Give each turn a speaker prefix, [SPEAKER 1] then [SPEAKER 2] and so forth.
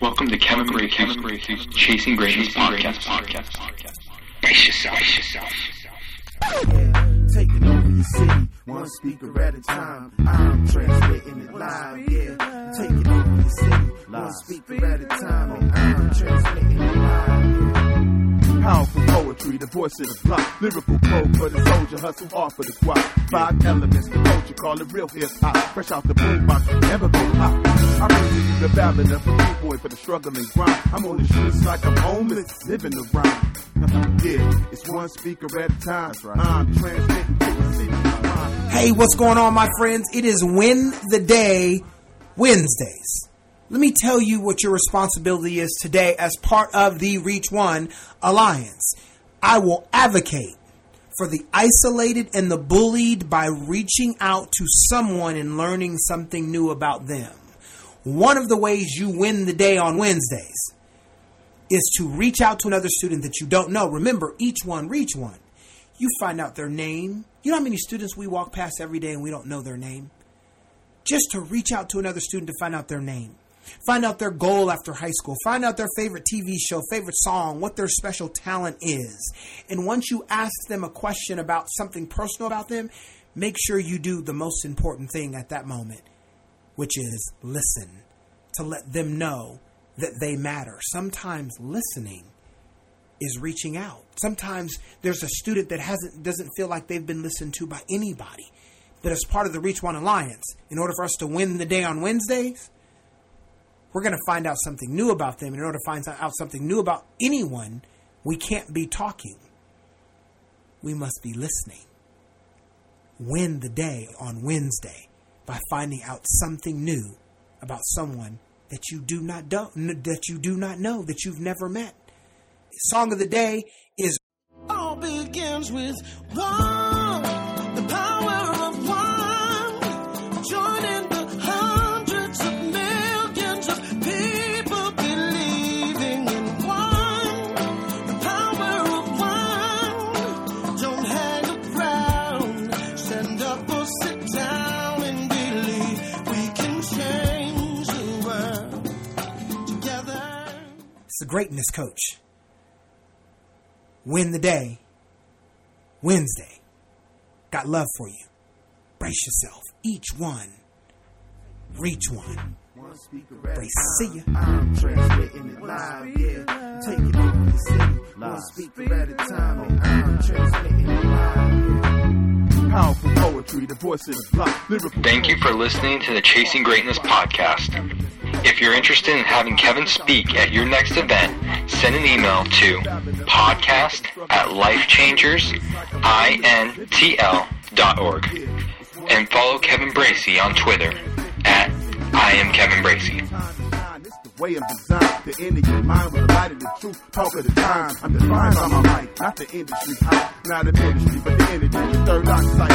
[SPEAKER 1] Welcome to Kevin Bracey's Chasing Greatness podcast. podcast. Brace yourself. Brace yourself.
[SPEAKER 2] Taking over your city, one speaker at a time. I'm transmitting it live, yeah. Taking over your city, one speaker at a time. Voice of the block. Lyrical code for the soldier, hustle hard for the squad. Five elements, the culture, call it real hip hop. Fresh out the boombox, never go pop. I'm really the ballad of a boy for the struggle and grind. I'm on the streets like I'm homeless, living the rhyme. yeah, it's one speaker at a time. I'm transmitting to the city.
[SPEAKER 3] Hey, what's going on, my friends? It is Win the Day Wednesdays. Let me tell you what your responsibility is today as part of the Reach One Alliance. I will advocate for the isolated and the bullied by reaching out to someone and learning something new about them. One of the ways you win the day on Wednesdays is to reach out to another student that you don't know. Remember, each one reach one. You find out their name. You know how many students we walk past every day and we don't know their name? Just to reach out to another student to find out their name. Find out their goal after high school. Find out their favorite TV show, favorite song, what their special talent is. And once you ask them a question about something personal about them, make sure you do the most important thing at that moment, which is listen to let them know that they matter. Sometimes listening is reaching out. Sometimes there's a student that hasn't doesn't feel like they've been listened to by anybody. But as part of the Reach One Alliance, in order for us to win the day on Wednesdays, we're going to find out something new about them. In order to find out something new about anyone, we can't be talking. We must be listening. Win the day on Wednesday by finding out something new about someone that you do not do, that you do not know that you've never met. Song of the day is
[SPEAKER 4] all begins with one. The power of the
[SPEAKER 3] greatness coach. Win the day. Wednesday. Got love for you. Brace yourself. Each one. Reach one.
[SPEAKER 2] One speaker at a
[SPEAKER 3] Brace. See ya.
[SPEAKER 2] I'm transmitting it live, yeah. Taking over the city, one speaker at a time. And I'm transmitting it live, yeah. Powerful poetry, the voice of the block. Lyrical
[SPEAKER 1] Thank you for listening to the Chasing Greatness podcast. If you're interested in having Kevin speak at your next event, send an email to podcast at lifechangersintl.org and follow Kevin Bracey on Twitter at I am Kevin Bracey.
[SPEAKER 2] Way I'm designed. The end of your mind with the light of the truth. Talk of the time. I'm defined by my mic, not the industry. I'm not the ministry, but the energy. The third eye sight.